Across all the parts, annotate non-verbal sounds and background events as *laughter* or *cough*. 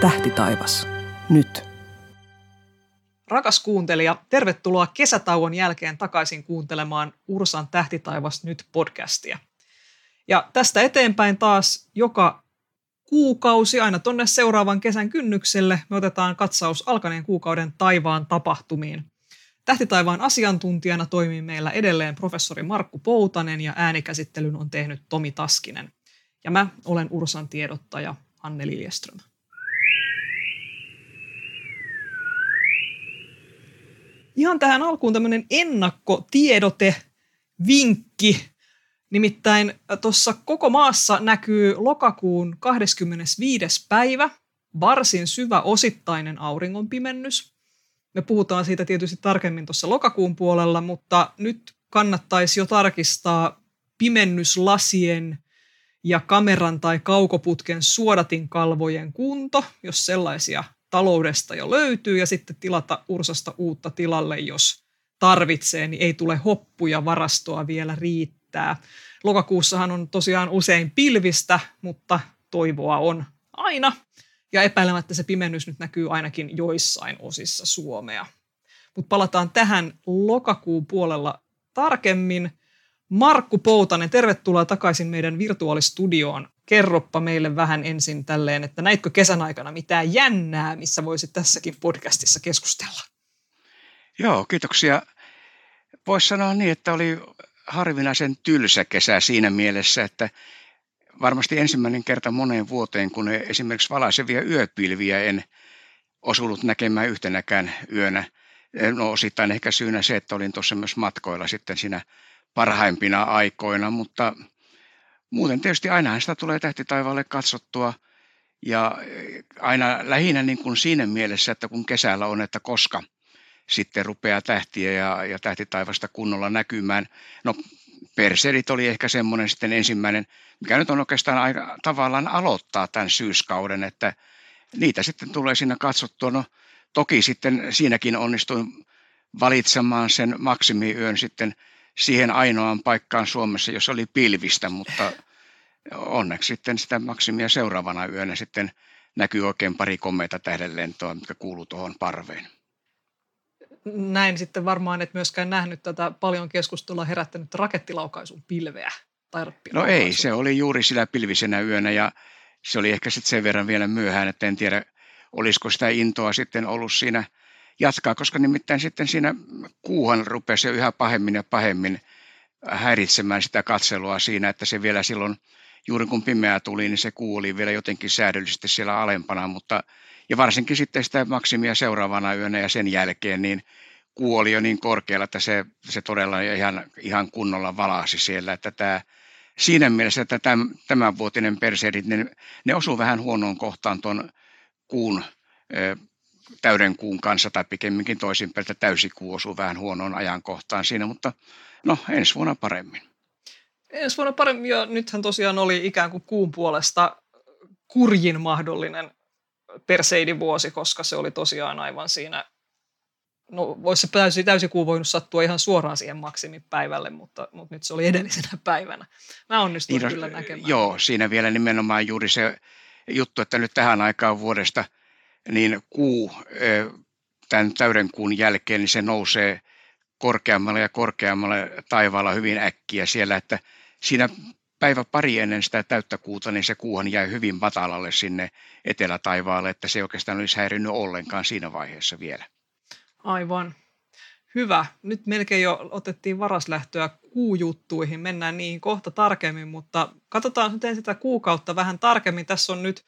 Tähtitaivas. Nyt. Rakas kuuntelija, tervetuloa kesätauon jälkeen takaisin kuuntelemaan Ursan Tähtitaivas nyt podcastia. Ja tästä eteenpäin taas joka kuukausi aina tonne seuraavan kesän kynnykselle me otetaan katsaus alkaneen kuukauden taivaan tapahtumiin. Tähtitaivaan asiantuntijana toimii meillä edelleen professori Markku Poutanen ja äänikäsittelyn on tehnyt Tomi Taskinen. Ja mä olen Ursan tiedottaja Anne Liljeström. Ihan tähän alkuun tämmöinen ennakkotiedote, vinkki. Nimittäin tuossa koko maassa näkyy lokakuun 25. päivä varsin syvä osittainen auringonpimennys. Me puhutaan siitä tietysti tarkemmin tuossa lokakuun puolella, mutta nyt kannattaisi jo tarkistaa pimennyslasien ja kameran tai kaukoputken suodatinkalvojen kunto, jos sellaisia taloudesta jo löytyy, ja sitten tilata Ursasta uutta tilalle, jos tarvitsee, niin ei tule hoppuja, varastoa vielä riittää. Lokakuussahan on tosiaan usein pilvistä, mutta toivoa on aina. Ja epäilemättä se pimennys nyt näkyy ainakin joissain osissa Suomea. Mutta palataan tähän lokakuun puolella tarkemmin. Markku Poutanen, tervetuloa takaisin meidän virtuaalistudioon. Kerroppa meille vähän ensin tälleen, että näitkö kesän aikana mitään jännää, missä voisit tässäkin podcastissa keskustella? Joo, kiitoksia. Voisi sanoa niin, että oli harvinaisen tylsä kesä siinä mielessä, että varmasti ensimmäinen kerta moneen vuoteen, kun esimerkiksi valaisevia yöpilviä en osunut näkemään yhtenäkään yönä. No osittain ehkä syynä se, että olin tuossa myös matkoilla sitten siinä parhaimpina aikoina, mutta muuten tietysti aina sitä tulee tähtitaivaalle katsottua ja aina lähinnä niin kuin siinä mielessä, että kun kesällä on, että koska sitten rupeaa tähtiä ja, ja tähtitaivasta kunnolla näkymään. No Perserit oli ehkä semmoinen sitten ensimmäinen, mikä nyt on oikeastaan aika tavallaan aloittaa tämän syyskauden, että niitä sitten tulee siinä katsottua. No toki sitten siinäkin onnistuin valitsemaan sen maksimiyön sitten siihen ainoaan paikkaan Suomessa, jos oli pilvistä, mutta onneksi sitten sitä maksimia seuraavana yönä sitten näkyy oikein pari komeita tähdenlentoa, mikä kuuluu tuohon parveen. Näin sitten varmaan et myöskään nähnyt tätä paljon keskustelua herättänyt rakettilaukaisun pilveä. Tai no ei, se oli juuri sillä pilvisenä yönä ja se oli ehkä sitten sen verran vielä myöhään, että en tiedä, olisiko sitä intoa sitten ollut siinä – jatkaa, koska nimittäin sitten siinä kuuhan rupesi jo yhä pahemmin ja pahemmin häiritsemään sitä katselua siinä, että se vielä silloin, juuri kun pimeää tuli, niin se kuu oli vielä jotenkin säädöllisesti siellä alempana, mutta ja varsinkin sitten sitä maksimia seuraavana yönä ja sen jälkeen, niin kuu oli jo niin korkealla, että se, se todella ihan, ihan kunnolla valaasi siellä, että tämä, siinä mielessä, että tämän, tämänvuotinen perseerit, niin ne osuu vähän huonoon kohtaan tuon kuun täyden kuun kanssa tai pikemminkin toisinpäin, että täysikuu osuu vähän huonoon ajankohtaan siinä, mutta no ensi vuonna paremmin. Ensi vuonna paremmin, ja nythän tosiaan oli ikään kuin kuun puolesta kurjin mahdollinen perseidivuosi, koska se oli tosiaan aivan siinä, no voisi se täysi, täysikuu voinut sattua ihan suoraan siihen maksimipäivälle, mutta, mutta nyt se oli edellisenä päivänä. Mä onnistuin niin, no, kyllä näkemään. Joo, siinä vielä nimenomaan juuri se juttu, että nyt tähän aikaan vuodesta – niin kuu tämän täyden kuun jälkeen, niin se nousee korkeammalle ja korkeammalle taivaalla hyvin äkkiä siellä, että siinä päivä pari ennen sitä täyttä kuuta, niin se kuuhan jäi hyvin matalalle sinne etelätaivaalle, että se ei oikeastaan olisi häirinnyt ollenkaan siinä vaiheessa vielä. Aivan. Hyvä. Nyt melkein jo otettiin varaslähtöä kuujuttuihin. Mennään niihin kohta tarkemmin, mutta katsotaan nyt sitä kuukautta vähän tarkemmin. Tässä on nyt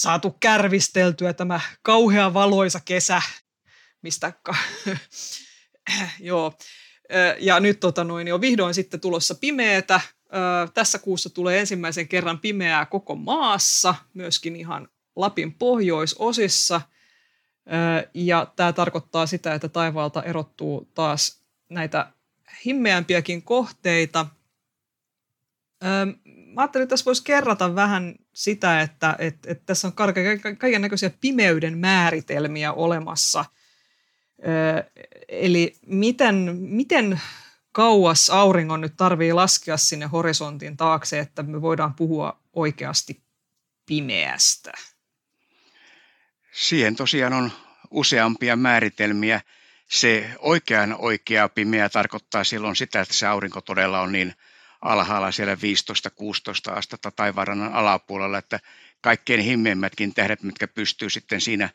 saatu kärvisteltyä tämä kauhea valoisa kesä, mistä *laughs* joo. Ja nyt tota noin, jo vihdoin sitten tulossa pimeätä. Tässä kuussa tulee ensimmäisen kerran pimeää koko maassa, myöskin ihan Lapin pohjoisosissa. Ja tämä tarkoittaa sitä, että taivaalta erottuu taas näitä himmeämpiäkin kohteita mä ajattelin, että tässä voisi kerrata vähän sitä, että, että, että tässä on kaiken näköisiä pimeyden määritelmiä olemassa. Eli miten, miten kauas auringon nyt tarvii laskea sinne horisontin taakse, että me voidaan puhua oikeasti pimeästä? Siihen tosiaan on useampia määritelmiä. Se oikean oikea pimeä tarkoittaa silloin sitä, että se aurinko todella on niin alhaalla siellä 15-16 astetta taivaanrannan alapuolella, että kaikkein himmeimmätkin tähdet, mitkä pystyy sitten siinä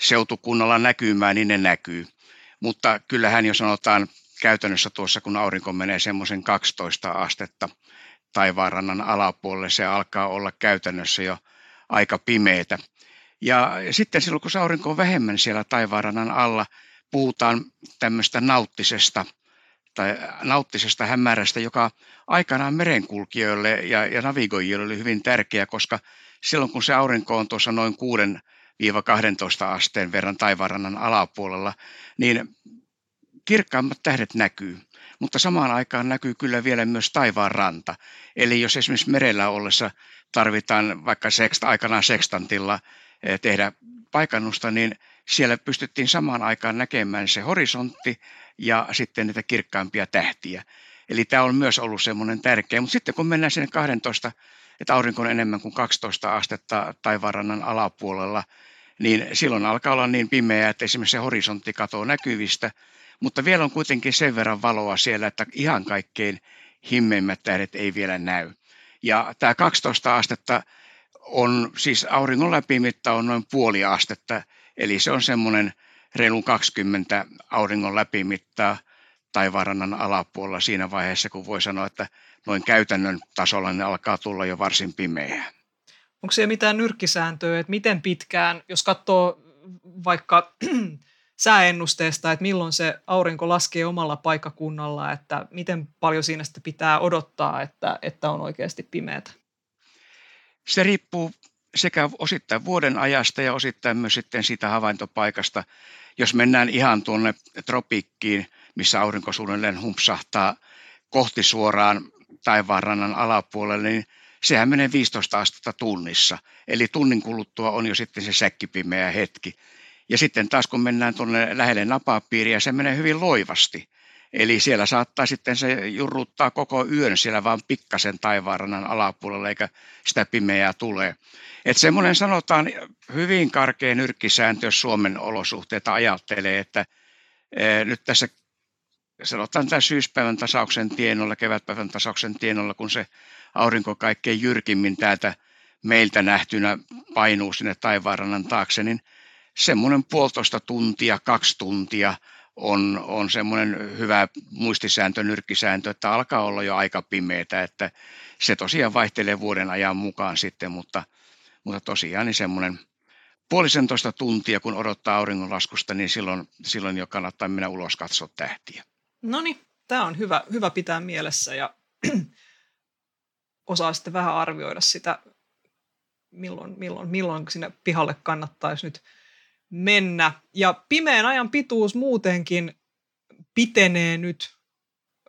seutukunnalla näkymään, niin ne näkyy. Mutta kyllähän jo sanotaan käytännössä tuossa, kun aurinko menee semmoisen 12 astetta taivaanrannan alapuolelle, se alkaa olla käytännössä jo aika pimeätä. Ja sitten silloin, kun se aurinko on vähemmän siellä taivaanrannan alla, puhutaan tämmöistä nauttisesta tai nauttisesta hämärästä, joka aikanaan merenkulkijoille ja, ja navigoijille oli hyvin tärkeä, koska silloin kun se aurinko on tuossa noin 6-12 asteen verran taivaanrannan alapuolella, niin kirkkaimmat tähdet näkyy, mutta samaan aikaan näkyy kyllä vielä myös taivaan ranta. Eli jos esimerkiksi merellä ollessa tarvitaan vaikka seksta, aikanaan sekstantilla eh, tehdä paikannusta, niin siellä pystyttiin samaan aikaan näkemään se horisontti ja sitten niitä kirkkaimpia tähtiä. Eli tämä on myös ollut semmoinen tärkeä. Mutta sitten kun mennään sinne 12, että aurinko on enemmän kuin 12 astetta taivaanrannan alapuolella, niin silloin alkaa olla niin pimeää, että esimerkiksi se horisontti katoo näkyvistä, mutta vielä on kuitenkin sen verran valoa siellä, että ihan kaikkein himmeimmät tähdet ei vielä näy. Ja tämä 12 astetta on, siis auringon läpimitta on noin puoli astetta, eli se on semmoinen reilun 20 auringon läpimittaa taivaanrannan alapuolella siinä vaiheessa, kun voi sanoa, että noin käytännön tasolla ne alkaa tulla jo varsin pimeää. Onko siellä mitään nyrkkisääntöä, että miten pitkään, jos katsoo vaikka *clears throat* sääennusteesta, että milloin se aurinko laskee omalla paikakunnalla, että miten paljon siinä sitten pitää odottaa, että, että on oikeasti pimeätä? Se riippuu sekä osittain vuoden ajasta ja osittain myös sitten siitä havaintopaikasta. Jos mennään ihan tuonne tropikkiin, missä aurinko suunnilleen humpsahtaa kohti suoraan taivaanrannan alapuolelle, niin sehän menee 15 astetta tunnissa. Eli tunnin kuluttua on jo sitten se säkkipimeä hetki. Ja sitten taas kun mennään tuonne lähelle napapiiriä, se menee hyvin loivasti. Eli siellä saattaa sitten se jurruttaa koko yön siellä vaan pikkasen taivaanrannan alapuolella, eikä sitä pimeää tule. Että semmoinen sanotaan hyvin karkea nyrkkisääntö, jos Suomen olosuhteita ajattelee, että e, nyt tässä sanotaan tämän syyspäivän tasauksen tienolla, kevätpäivän tasauksen tienolla, kun se aurinko kaikkein jyrkimmin täältä meiltä nähtynä painuu sinne taivaanrannan taakse, niin semmoinen puolitoista tuntia, kaksi tuntia on, on semmoinen hyvä muistisääntö, nyrkkisääntö, että alkaa olla jo aika pimeätä, että se tosiaan vaihtelee vuoden ajan mukaan sitten, mutta, mutta tosiaan niin semmoinen puolisentoista tuntia, kun odottaa auringonlaskusta, niin silloin, silloin jo kannattaa mennä ulos katsoa tähtiä. No niin, tämä on hyvä, hyvä pitää mielessä ja *clears throat* osaa sitten vähän arvioida sitä, milloin, milloin, milloin sinne pihalle kannattaisi nyt mennä. Ja pimeän ajan pituus muutenkin pitenee nyt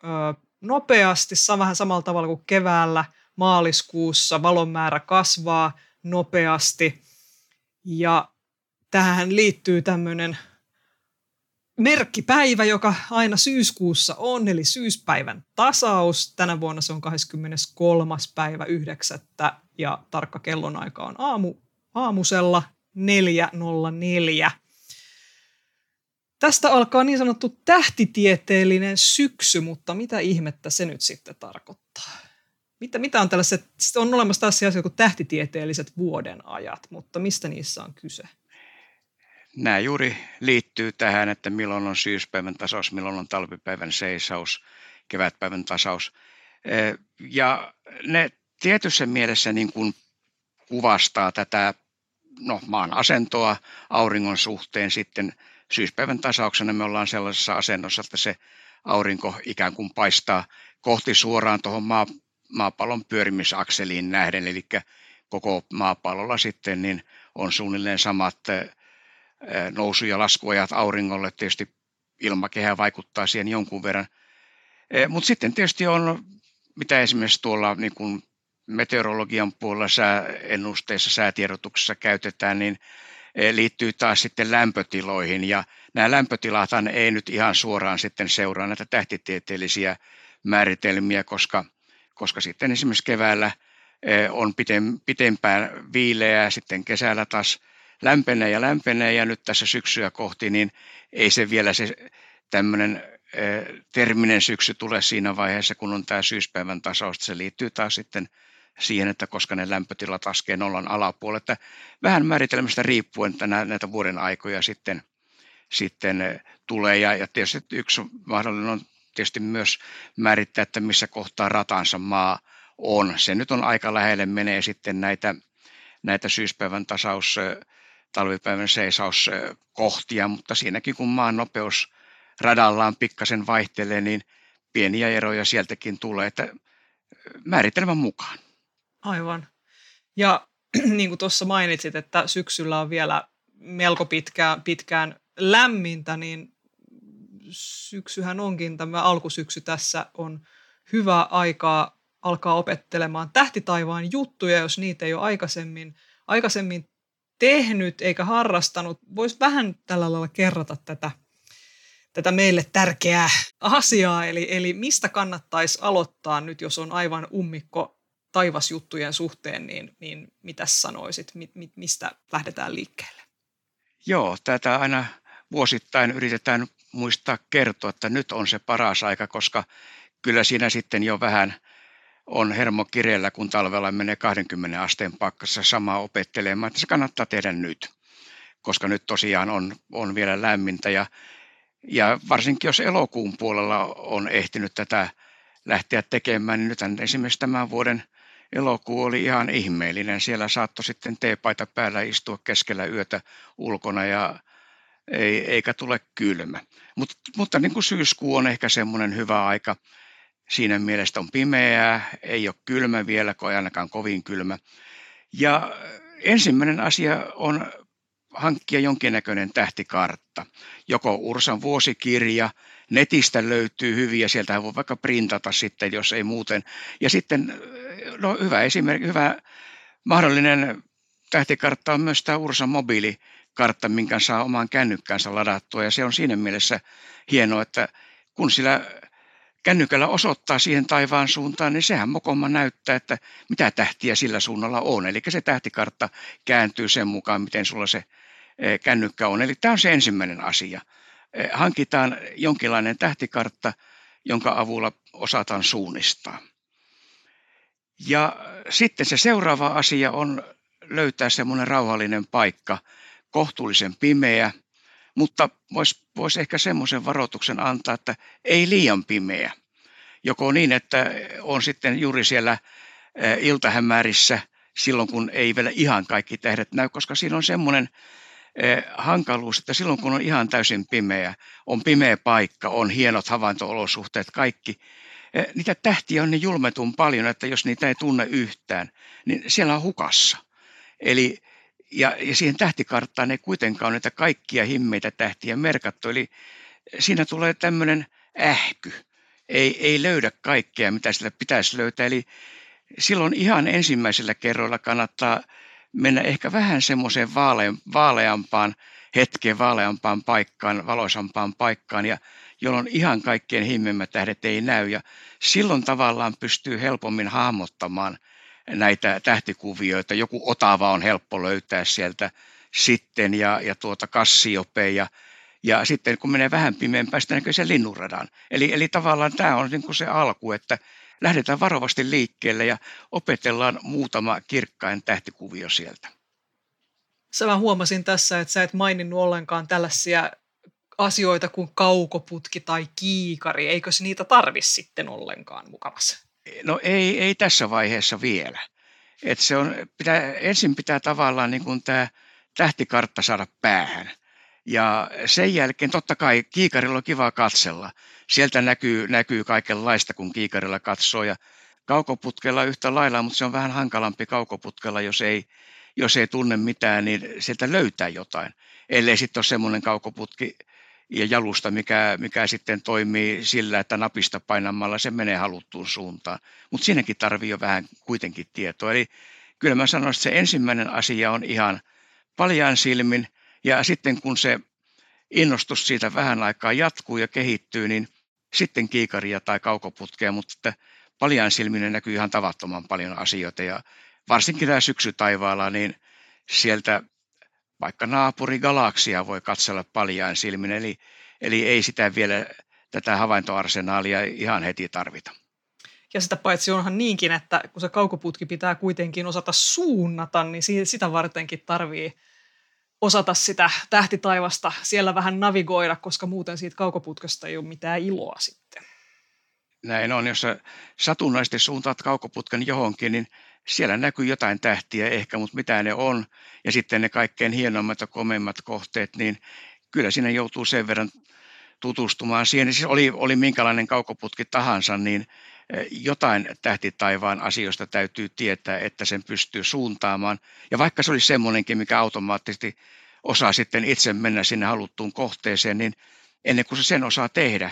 ö, nopeasti, vähän samalla tavalla kuin keväällä, maaliskuussa valon määrä kasvaa nopeasti. Ja tähän liittyy tämmöinen merkkipäivä, joka aina syyskuussa on, eli syyspäivän tasaus. Tänä vuonna se on 23. päivä 9. ja tarkka kellonaika on aamu, aamusella 404. Tästä alkaa niin sanottu tähtitieteellinen syksy, mutta mitä ihmettä se nyt sitten tarkoittaa? Mitä, mitä on tällaiset, on olemassa tässä asia kuin tähtitieteelliset vuodenajat, mutta mistä niissä on kyse? Nämä juuri liittyy tähän, että milloin on syyspäivän tasaus, milloin on talvipäivän seisaus, kevätpäivän tasaus. Ja ne tietyssä mielessä niin kuin kuvastaa tätä no, maan asentoa auringon suhteen sitten syyspäivän tasauksena me ollaan sellaisessa asennossa, että se aurinko ikään kuin paistaa kohti suoraan tuohon maa, maapallon pyörimisakseliin nähden, eli koko maapallolla sitten niin on suunnilleen samat nousu- ja laskuajat auringolle. Tietysti ilmakehä vaikuttaa siihen jonkun verran. Mutta sitten tietysti on, mitä esimerkiksi tuolla niin kuin meteorologian puolella sääennusteissa, säätiedotuksessa käytetään, niin eh, liittyy taas sitten lämpötiloihin. Ja nämä lämpötilathan ei nyt ihan suoraan sitten seuraa näitä tähtitieteellisiä määritelmiä, koska, koska sitten esimerkiksi keväällä eh, on pitempään viileää, sitten kesällä taas lämpenee ja lämpenee ja nyt tässä syksyä kohti, niin ei se vielä se tämmöinen terminen syksy tule siinä vaiheessa, kun on tämä syyspäivän tasaus. Se liittyy taas sitten siihen, että koska ne lämpötilat laskee nollan alapuolelle. Että vähän määritelmästä riippuen että näitä vuoden aikoja sitten, sitten tulee. Ja, ja tietysti yksi mahdollinen on tietysti myös määrittää, että missä kohtaa ratansa maa on. Se nyt on aika lähelle menee sitten näitä, näitä syyspäivän tasaus, talvipäivän seisauskohtia, mutta siinäkin kun maan nopeus radallaan pikkasen vaihtelee, niin pieniä eroja sieltäkin tulee, että määritelmän mukaan. Aivan. Ja *clears throat* niin kuin tuossa mainitsit, että syksyllä on vielä melko pitkään, pitkään lämmintä, niin syksyhän onkin, tämä alkusyksy tässä on hyvä aikaa alkaa opettelemaan tähtitaivaan juttuja, jos niitä ei ole aikaisemmin, aikaisemmin tehnyt eikä harrastanut. Voisi vähän tällä lailla kerrata tätä, tätä meille tärkeää asiaa, eli, eli mistä kannattaisi aloittaa nyt, jos on aivan ummikko taivasjuttujen suhteen, niin, niin mitä sanoisit, mi, mi, mistä lähdetään liikkeelle? Joo, tätä aina vuosittain yritetään muistaa kertoa, että nyt on se paras aika, koska kyllä siinä sitten jo vähän on hermo kireellä, kun talvella menee 20 asteen pakkassa samaa opettelemaan, että se kannattaa tehdä nyt, koska nyt tosiaan on, on vielä lämmintä ja, ja varsinkin jos elokuun puolella on ehtinyt tätä lähteä tekemään, niin nythän esimerkiksi tämän vuoden elokuu oli ihan ihmeellinen. Siellä saattoi sitten teepaita päällä istua keskellä yötä ulkona ja ei, eikä tule kylmä. Mut, mutta niin kuin syyskuu on ehkä semmoinen hyvä aika. Siinä mielessä on pimeää, ei ole kylmä vielä, kun ei ainakaan kovin kylmä. Ja ensimmäinen asia on hankkia jonkinnäköinen tähtikartta. Joko Ursan vuosikirja, netistä löytyy hyviä, sieltä voi vaikka printata sitten, jos ei muuten. Ja sitten no hyvä esimerkki, hyvä mahdollinen tähtikartta on myös tämä Ursan mobiilikartta, minkä saa omaan kännykkänsä ladattua. Ja se on siinä mielessä hienoa, että kun sillä kännykällä osoittaa siihen taivaan suuntaan, niin sehän mokoma näyttää, että mitä tähtiä sillä suunnalla on. Eli se tähtikartta kääntyy sen mukaan, miten sulla se e, kännykkä on. Eli tämä on se ensimmäinen asia. E, hankitaan jonkinlainen tähtikartta, jonka avulla osataan suunnistaa. Ja sitten se seuraava asia on löytää semmoinen rauhallinen paikka, kohtuullisen pimeä, mutta voisi vois ehkä semmoisen varoituksen antaa, että ei liian pimeä. Joko niin, että on sitten juuri siellä iltahämärissä silloin, kun ei vielä ihan kaikki tähdet näy, koska siinä on semmoinen hankaluus, että silloin kun on ihan täysin pimeä, on pimeä paikka, on hienot havaintoolosuhteet, kaikki, niitä tähtiä on niin julmetun paljon, että jos niitä ei tunne yhtään, niin siellä on hukassa. Eli, ja, ja siihen tähtikarttaan ei kuitenkaan ole niitä kaikkia himmeitä tähtiä merkattu. Eli siinä tulee tämmöinen ähky. Ei, ei löydä kaikkea, mitä sillä pitäisi löytää. Eli silloin ihan ensimmäisellä kerroilla kannattaa mennä ehkä vähän semmoiseen vaale, vaaleampaan hetkeen, vaaleampaan paikkaan, valoisampaan paikkaan ja jolloin ihan kaikkien himmemmät tähdet ei näy. Ja silloin tavallaan pystyy helpommin hahmottamaan näitä tähtikuvioita. Joku otava on helppo löytää sieltä sitten ja, ja tuota Kassiope ja, ja sitten kun menee vähän pimeämpään, sitten näkyy sen linnunradan. Eli, eli tavallaan tämä on niin kuin se alku, että lähdetään varovasti liikkeelle ja opetellaan muutama kirkkain tähtikuvio sieltä. Sä mä huomasin tässä, että sä et maininnut ollenkaan tällaisia asioita kuin kaukoputki tai kiikari. Eikö se niitä tarvi sitten ollenkaan mukavassa? No ei, ei tässä vaiheessa vielä. Et se on, pitää, ensin pitää tavallaan niin kuin tämä tähtikartta saada päähän. Ja sen jälkeen totta kai kiikarilla on kiva katsella. Sieltä näkyy, näkyy kaikenlaista, kun kiikarilla katsoo. Ja kaukoputkella yhtä lailla, mutta se on vähän hankalampi kaukoputkella, jos ei, jos ei tunne mitään, niin sieltä löytää jotain. Ellei sitten ole semmoinen kaukoputki, ja jalusta, mikä, mikä sitten toimii sillä, että napista painamalla se menee haluttuun suuntaan. Mutta siinäkin tarvii jo vähän kuitenkin tietoa. Eli kyllä mä sanoisin, että se ensimmäinen asia on ihan paljaan silmin, ja sitten kun se innostus siitä vähän aikaa jatkuu ja kehittyy, niin sitten kiikaria tai kaukoputkea, mutta että paljaan silmin näkyy ihan tavattoman paljon asioita, ja varsinkin tämä syksy taivaalla, niin sieltä vaikka naapurigalaksia voi katsella paljain silmin, eli, eli ei sitä vielä tätä havaintoarsenaalia ihan heti tarvita. Ja sitä paitsi onhan niinkin, että kun se kaukoputki pitää kuitenkin osata suunnata, niin sitä vartenkin tarvii osata sitä tähtitaivasta siellä vähän navigoida, koska muuten siitä kaukoputkesta ei ole mitään iloa sitten. Näin on, jos satunnaisesti suuntaat kaukoputken johonkin, niin siellä näkyy jotain tähtiä ehkä, mutta mitä ne on, ja sitten ne kaikkein hienommat ja komeimmat kohteet, niin kyllä sinne joutuu sen verran tutustumaan siihen. Siis oli, oli minkälainen kaukoputki tahansa, niin jotain tähtitaivaan asioista täytyy tietää, että sen pystyy suuntaamaan. Ja vaikka se olisi semmoinenkin, mikä automaattisesti osaa sitten itse mennä sinne haluttuun kohteeseen, niin ennen kuin se sen osaa tehdä,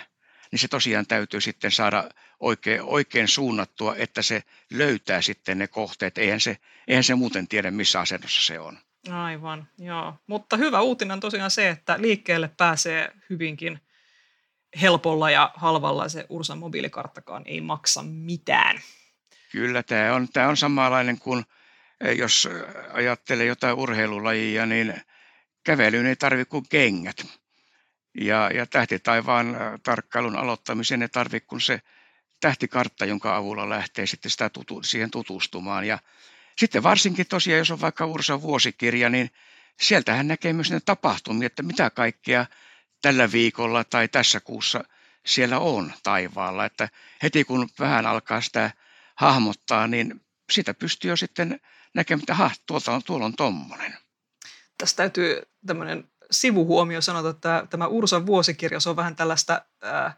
niin se tosiaan täytyy sitten saada oikein, oikein suunnattua, että se löytää sitten ne kohteet. Eihän se, eihän se muuten tiedä, missä asennossa se on. Aivan, joo. Mutta hyvä uutinen on tosiaan se, että liikkeelle pääsee hyvinkin helpolla ja halvalla. Se Ursan mobiilikarttakaan ei maksa mitään. Kyllä, tämä on, tämä on samanlainen kuin eh, jos ajattelee jotain urheilulajia, niin kävelyyn ei tarvitse kuin kengät. Ja, ja tähtitaivaan tarkkailun aloittamiseen ei tarvitse kuin se tähtikartta, jonka avulla lähtee sitten sitä tutu, siihen tutustumaan. Ja sitten varsinkin tosiaan, jos on vaikka Ursan vuosikirja, niin sieltähän näkee myös ne tapahtumia, että mitä kaikkea tällä viikolla tai tässä kuussa siellä on taivaalla. Että heti kun vähän alkaa sitä hahmottaa, niin sitä pystyy jo sitten näkemään, että ha, tuolta on, tuolla on tommonen. Tästä täytyy tämmöinen sivuhuomio sanota, että tämä Ursan vuosikirja, se on vähän tällaista äh,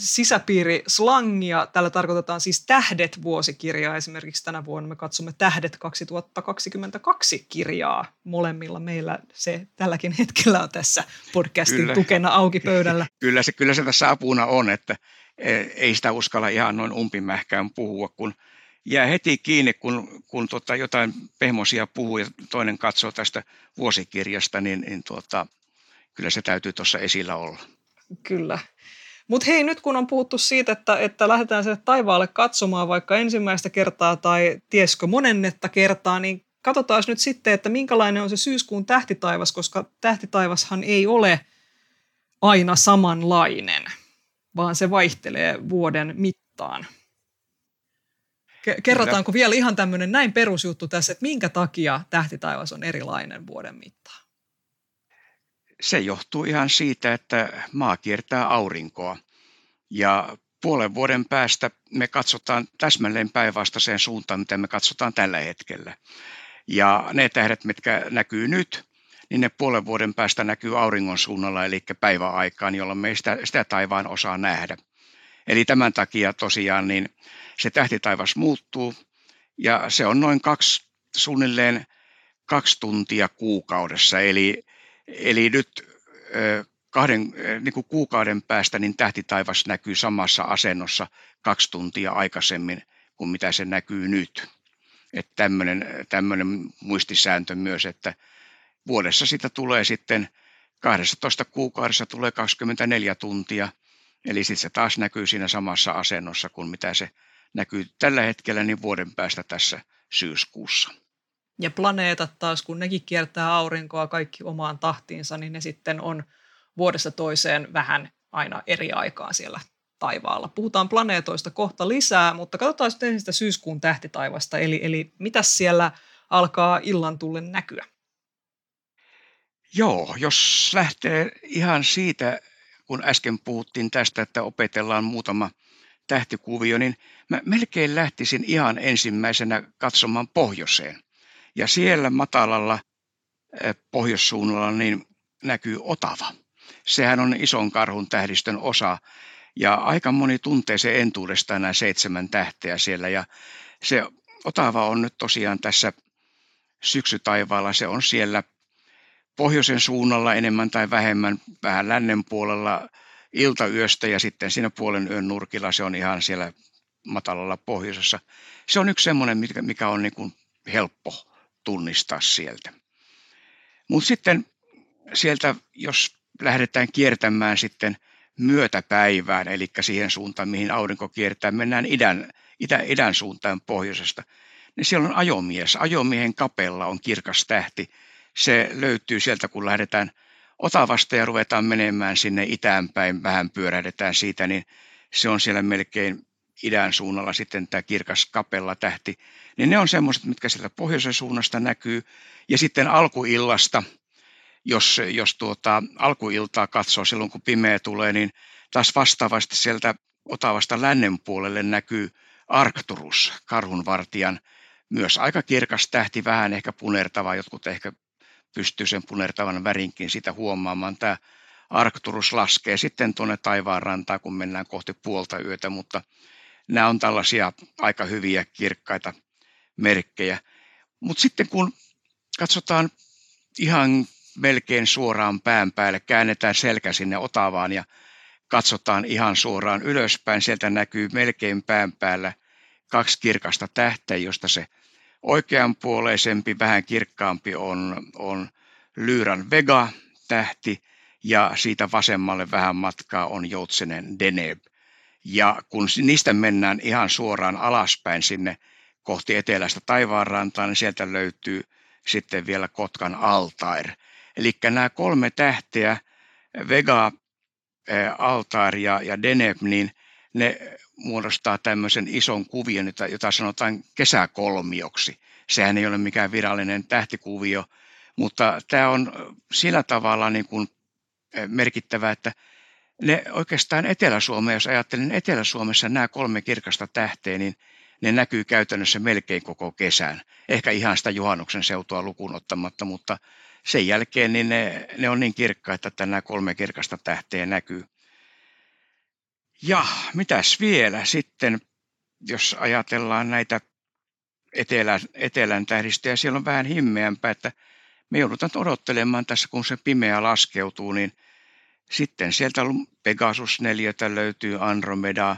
sisäpiirislangia. Tällä tarkoitetaan siis Tähdet vuosikirjaa. Esimerkiksi tänä vuonna me katsomme Tähdet 2022 kirjaa. Molemmilla meillä se tälläkin hetkellä on tässä podcastin kyllä. tukena auki pöydällä. *laughs* Kyllä se, kyllä se tässä apuna on, että e, ei sitä uskalla ihan noin umpimähkään puhua, kun jää heti kiinni, kun, kun tota jotain pehmosia puhuu ja toinen katsoo tästä vuosikirjasta, niin, niin tuota, kyllä se täytyy tuossa esillä olla. Kyllä. Mutta hei, nyt kun on puhuttu siitä, että, että lähdetään se taivaalle katsomaan vaikka ensimmäistä kertaa tai tieskö monennetta kertaa, niin katsotaan nyt sitten, että minkälainen on se syyskuun tähtitaivas, koska tähtitaivashan ei ole aina samanlainen, vaan se vaihtelee vuoden mittaan. Kerrotaanko vielä ihan tämmöinen näin perusjuttu tässä, että minkä takia tähtitaivas on erilainen vuoden mittaan? Se johtuu ihan siitä, että maa kiertää aurinkoa ja puolen vuoden päästä me katsotaan täsmälleen päinvastaiseen suuntaan, mitä me katsotaan tällä hetkellä. Ja ne tähdet, mitkä näkyy nyt, niin ne puolen vuoden päästä näkyy auringon suunnalla, eli päiväaikaan, jolloin me ei sitä, sitä taivaan osaa nähdä. Eli tämän takia tosiaan niin se tähtitaivas muuttuu, ja se on noin kaksi, suunnilleen kaksi tuntia kuukaudessa. Eli Eli nyt kahden, niin kuin kuukauden päästä niin tähtitaivas näkyy samassa asennossa kaksi tuntia aikaisemmin kuin mitä se näkyy nyt. Että tämmöinen, tämmöinen muistisääntö myös, että vuodessa sitä tulee sitten 12 kuukaudessa tulee 24 tuntia, eli sitten se taas näkyy siinä samassa asennossa kuin mitä se näkyy tällä hetkellä, niin vuoden päästä tässä syyskuussa. Ja planeetat taas, kun nekin kiertää aurinkoa kaikki omaan tahtiinsa, niin ne sitten on vuodesta toiseen vähän aina eri aikaa siellä taivaalla. Puhutaan planeetoista kohta lisää, mutta katsotaan sitten ensin sitä syyskuun tähtitaivasta, eli, eli mitä siellä alkaa illan tullen näkyä? Joo, jos lähtee ihan siitä, kun äsken puhuttiin tästä, että opetellaan muutama tähtikuvio, niin mä melkein lähtisin ihan ensimmäisenä katsomaan pohjoiseen. Ja siellä matalalla eh, pohjoissuunnalla niin näkyy Otava. Sehän on ison karhun tähdistön osa ja aika moni tuntee se entuudestaan nämä seitsemän tähteä siellä ja se Otava on nyt tosiaan tässä syksytaivaalla, se on siellä pohjoisen suunnalla enemmän tai vähemmän, vähän lännen puolella iltayöstä ja sitten siinä puolen yön nurkilla se on ihan siellä matalalla pohjoisessa. Se on yksi semmoinen, mikä on niin kuin helppo tunnistaa sieltä. Mutta sitten sieltä, jos lähdetään kiertämään sitten myötäpäivään, eli siihen suuntaan, mihin aurinko kiertää, mennään idän, itä, idän suuntaan pohjoisesta, niin siellä on ajomies. Ajomiehen kapella on kirkas tähti. se löytyy sieltä, kun lähdetään Otavasta ja ruvetaan menemään sinne itään päin, vähän pyörähdetään siitä, niin se on siellä melkein idän suunnalla sitten tämä kirkas kapella tähti, niin ne on semmoiset, mitkä sieltä pohjoisen suunnasta näkyy. Ja sitten alkuillasta, jos, jos tuota, alkuiltaa katsoo silloin, kun pimeä tulee, niin taas vastaavasti sieltä Otavasta lännen puolelle näkyy Arcturus, karhunvartijan, myös aika kirkas tähti, vähän ehkä punertava, jotkut ehkä pystyy sen punertavan värinkin sitä huomaamaan. Tämä Arcturus laskee sitten tuonne taivaanrantaan, kun mennään kohti puolta yötä, mutta nämä on tällaisia aika hyviä kirkkaita merkkejä. Mutta sitten kun katsotaan ihan melkein suoraan pään päälle, käännetään selkä sinne Otavaan ja katsotaan ihan suoraan ylöspäin, sieltä näkyy melkein pään päällä kaksi kirkasta tähteä, josta se oikeanpuoleisempi, vähän kirkkaampi on, on Lyran Vega-tähti ja siitä vasemmalle vähän matkaa on Joutsenen Deneb. Ja kun niistä mennään ihan suoraan alaspäin sinne kohti etelästä taivaanrantaa, niin sieltä löytyy sitten vielä Kotkan Altair. Eli nämä kolme tähteä, Vega, Altair ja, ja Deneb, niin ne muodostaa tämmöisen ison kuvion, jota, jota sanotaan kesäkolmioksi. Sehän ei ole mikään virallinen tähtikuvio, mutta tämä on sillä tavalla niin kuin merkittävä, että ne oikeastaan Etelä-Suomea, jos ajattelen niin Etelä-Suomessa nämä kolme kirkasta tähteä, niin ne näkyy käytännössä melkein koko kesän. Ehkä ihan sitä juhannuksen seutua lukuun ottamatta, mutta sen jälkeen niin ne, ne on niin kirkkaita, että nämä kolme kirkasta tähteä näkyy. Ja mitäs vielä sitten, jos ajatellaan näitä etelän, etelän tähdistöjä, siellä on vähän himmeämpää, että me joudutaan odottelemaan tässä, kun se pimeä laskeutuu, niin sitten sieltä Pegasus 4 löytyy Andromeda,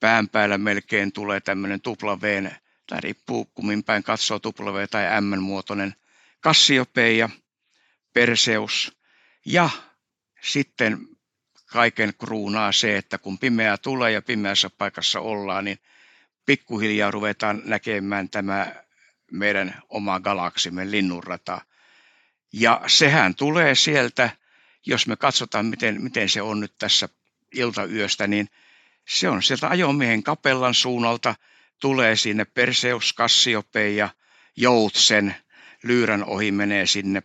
pään päällä melkein tulee tämmöinen W, tai riippuu kummin päin katsoo W tai M-muotoinen Cassiopeia, Perseus ja sitten kaiken kruunaa se, että kun pimeää tulee ja pimeässä paikassa ollaan, niin pikkuhiljaa ruvetaan näkemään tämä meidän oma galaksimme linnunrata. Ja sehän tulee sieltä, jos me katsotaan, miten, miten se on nyt tässä iltayöstä, niin se on sieltä ajomiehen kapellan suunnalta, tulee sinne Perseus, Kassiope ja Joutsen, Lyyrän ohi menee sinne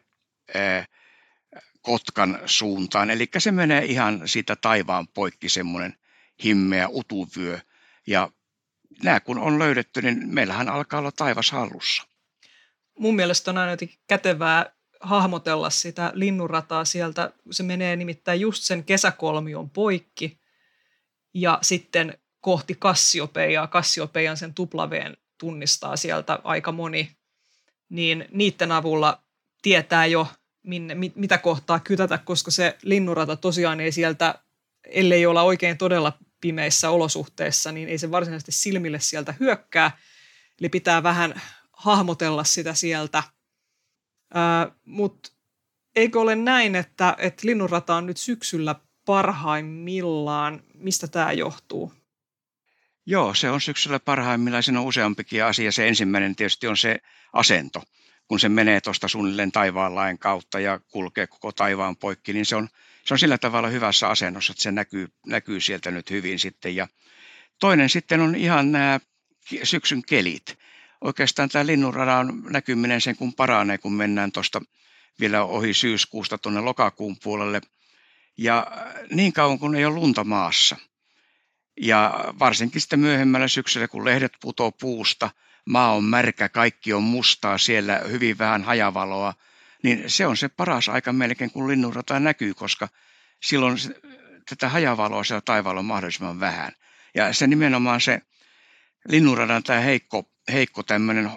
ää, Kotkan suuntaan. Eli se menee ihan siitä taivaan poikki semmoinen himmeä utuvyö. Ja nämä kun on löydetty, niin meillähän alkaa olla taivas hallussa. Mun mielestä on aina jotenkin kätevää hahmotella sitä linnunrataa sieltä. Se menee nimittäin just sen kesäkolmion poikki ja sitten kohti Kassiopeiaa. Kassiopeian sen tuplaveen tunnistaa sieltä aika moni. Niin niiden avulla tietää jo, minne, mit, mitä kohtaa kytätä, koska se linnunrata tosiaan ei sieltä, ellei olla oikein todella pimeissä olosuhteissa, niin ei se varsinaisesti silmille sieltä hyökkää. Eli pitää vähän hahmotella sitä sieltä. Mutta eikö ole näin, että, että linnunrata on nyt syksyllä parhaimmillaan? Mistä tämä johtuu? Joo, se on syksyllä parhaimmillaan. Siinä on useampikin asia. Se ensimmäinen tietysti on se asento kun se menee tuosta suunnilleen taivaanlain kautta ja kulkee koko taivaan poikki, niin se on, se on sillä tavalla hyvässä asennossa, että se näkyy, näkyy sieltä nyt hyvin sitten. Ja toinen sitten on ihan nämä syksyn kelit. Oikeastaan tämä linnunradan näkyminen sen kun paranee, kun mennään tuosta vielä ohi syyskuusta tuonne lokakuun puolelle. Ja niin kauan kun ei ole lunta maassa. Ja varsinkin sitten myöhemmällä syksyllä, kun lehdet putoo puusta – maa on märkä, kaikki on mustaa, siellä hyvin vähän hajavaloa, niin se on se paras aika melkein, kun linnunrata näkyy, koska silloin tätä hajavaloa siellä taivaalla on mahdollisimman vähän. Ja se nimenomaan se linnunradan tämä heikko, heikko tämmöinen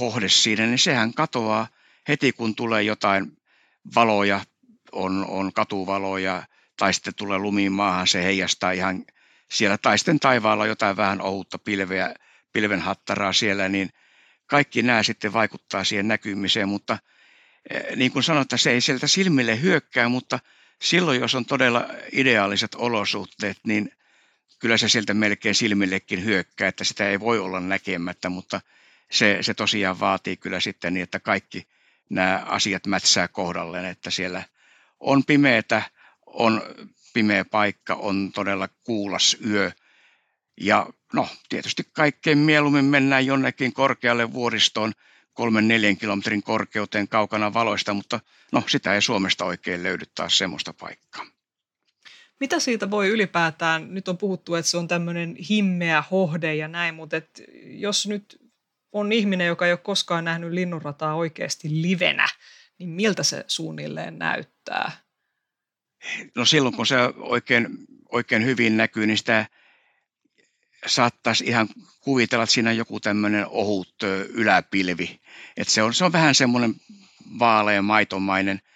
hohde siinä, niin sehän katoaa heti, kun tulee jotain valoja, on, on katuvaloja, tai sitten tulee lumiin maahan, se heijastaa ihan siellä, tai sitten taivaalla jotain vähän ohutta pilveä, pilvenhattaraa siellä, niin kaikki nämä sitten vaikuttaa siihen näkymiseen, mutta eh, niin kuin sanotaan, se ei sieltä silmille hyökkää, mutta silloin, jos on todella ideaaliset olosuhteet, niin kyllä se sieltä melkein silmillekin hyökkää, että sitä ei voi olla näkemättä, mutta se, se tosiaan vaatii kyllä sitten niin, että kaikki nämä asiat mätsää kohdalleen, että siellä on pimeätä, on pimeä paikka, on todella kuulas yö. Ja no, tietysti kaikkein mieluummin mennään jonnekin korkealle vuoristoon, kolmen neljän kilometrin korkeuteen kaukana valoista, mutta no sitä ei Suomesta oikein löydy taas semmoista paikkaa. Mitä siitä voi ylipäätään, nyt on puhuttu, että se on tämmöinen himmeä hohde ja näin, mutta et jos nyt on ihminen, joka ei ole koskaan nähnyt linnunrataa oikeasti livenä, niin miltä se suunnilleen näyttää? No silloin kun se oikein, oikein hyvin näkyy, niin sitä saattaisi ihan kuvitella, että siinä on joku tämmöinen ohut yläpilvi. Että se, on, se on vähän semmoinen vaalea maitomainen –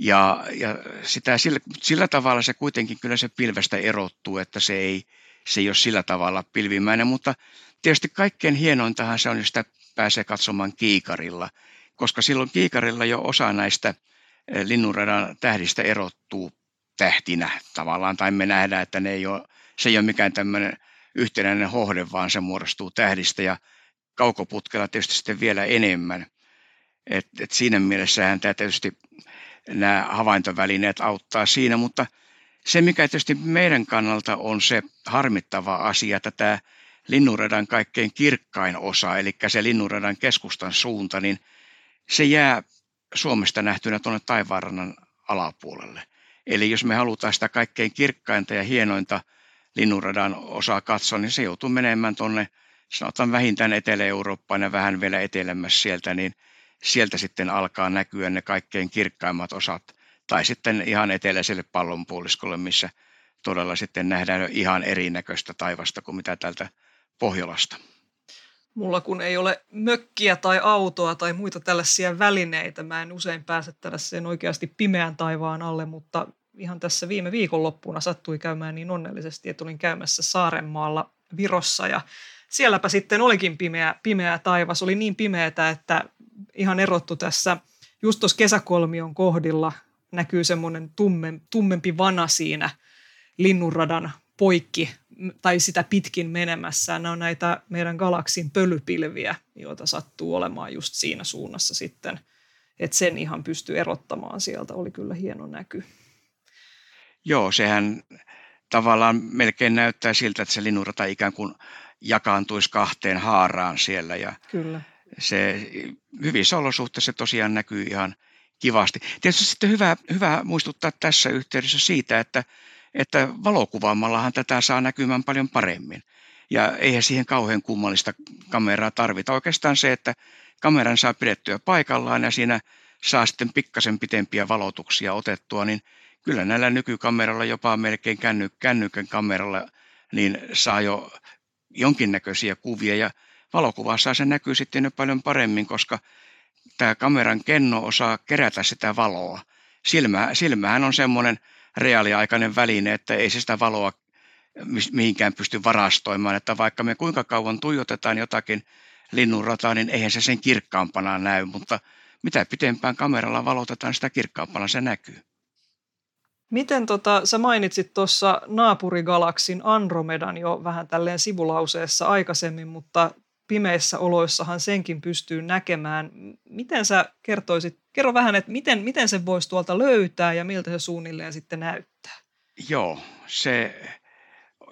ja, ja sitä sillä, sillä tavalla se kuitenkin kyllä se pilvestä erottuu, että se ei, se ei ole sillä tavalla pilvimäinen, mutta tietysti kaikkein hienointahan se on, jos sitä pääsee katsomaan kiikarilla, koska silloin kiikarilla jo osa näistä eh, linnunradan tähdistä erottuu tähtinä tavallaan, tai me nähdään, että ne ei ole, se ei ole mikään tämmöinen yhtenäinen hohde, vaan se muodostuu tähdistä ja kaukoputkella tietysti sitten vielä enemmän. Et, et siinä mielessähän tämä tietysti nämä havaintovälineet auttaa siinä, mutta se mikä tietysti meidän kannalta on se harmittava asia, että tämä linnunradan kaikkein kirkkain osa, eli se linnunradan keskustan suunta, niin se jää Suomesta nähtynä tuonne taivaanrannan alapuolelle. Eli jos me halutaan sitä kaikkein kirkkainta ja hienointa linnunradan osaa katsoa, niin se joutuu menemään tuonne, sanotaan vähintään Etelä-Eurooppaan ja vähän vielä etelämässä sieltä, niin – sieltä sitten alkaa näkyä ne kaikkein kirkkaimmat osat, tai sitten ihan eteläiselle pallonpuoliskolle, missä todella sitten nähdään ihan erinäköistä taivasta kuin mitä tältä Pohjolasta. Mulla kun ei ole mökkiä tai autoa tai muita tällaisia välineitä, mä en usein pääse tällaiseen oikeasti pimeän taivaan alle, mutta ihan tässä viime viikonloppuna sattui käymään niin onnellisesti, että olin käymässä Saarenmaalla Virossa ja sielläpä sitten olikin pimeä, pimeä taivas. Oli niin pimeätä, että ihan erottu tässä, just tuossa kesäkolmion kohdilla näkyy semmoinen tumme, tummempi vana siinä linnunradan poikki tai sitä pitkin menemässä. Nämä on näitä meidän galaksin pölypilviä, joita sattuu olemaan just siinä suunnassa sitten. Että sen ihan pystyy erottamaan sieltä. Oli kyllä hieno näky. Joo, sehän tavallaan melkein näyttää siltä, että se linnunrata ikään kuin jakaantuisi kahteen haaraan siellä. Ja Kyllä se hyvissä olosuhteissa tosiaan näkyy ihan kivasti. Tietysti sitten hyvä, hyvä muistuttaa tässä yhteydessä siitä, että, että valokuvaamallahan tätä saa näkymään paljon paremmin. Ja eihän siihen kauhean kummallista kameraa tarvita. Oikeastaan se, että kameran saa pidettyä paikallaan ja siinä saa sitten pikkasen pitempiä valotuksia otettua, niin kyllä näillä nykykameralla, jopa melkein känny, kännykän kameralla, niin saa jo jonkinnäköisiä kuvia. Ja valokuvassa se näkyy sitten jo paljon paremmin, koska tämä kameran kenno osaa kerätä sitä valoa. Silmä, silmähän on semmoinen reaaliaikainen väline, että ei se sitä valoa mihinkään pysty varastoimaan, että vaikka me kuinka kauan tuijotetaan jotakin linnunrataa, niin eihän se sen kirkkaampana näy, mutta mitä pitempään kameralla valotetaan, sitä kirkkaampana se näkyy. Miten tota, sä mainitsit tuossa naapurigalaksin Andromedan jo vähän tälleen sivulauseessa aikaisemmin, mutta pimeissä oloissahan senkin pystyy näkemään. Miten sä kertoisit, kerro vähän, että miten, miten se voisi tuolta löytää ja miltä se suunnilleen sitten näyttää? Joo, se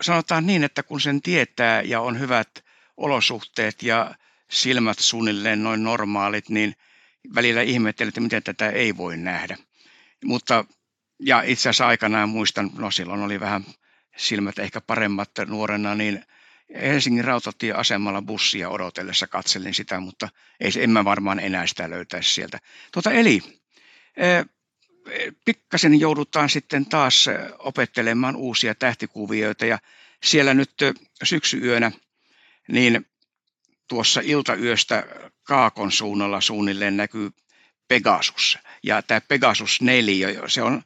sanotaan niin, että kun sen tietää ja on hyvät olosuhteet ja silmät suunnilleen noin normaalit, niin välillä ihmettelee, että miten tätä ei voi nähdä. Mutta, ja itse asiassa aikanaan muistan, no silloin oli vähän silmät ehkä paremmat nuorena, niin – Helsingin rautatieasemalla bussia odotellessa katselin sitä, mutta ei, en mä varmaan enää sitä löytäisi sieltä. Tuota, eli eh, pikkasen joudutaan sitten taas opettelemaan uusia tähtikuvioita ja siellä nyt syksyyönä niin tuossa iltayöstä Kaakon suunnalla suunnilleen näkyy Pegasus. Ja tämä Pegasus 4, se on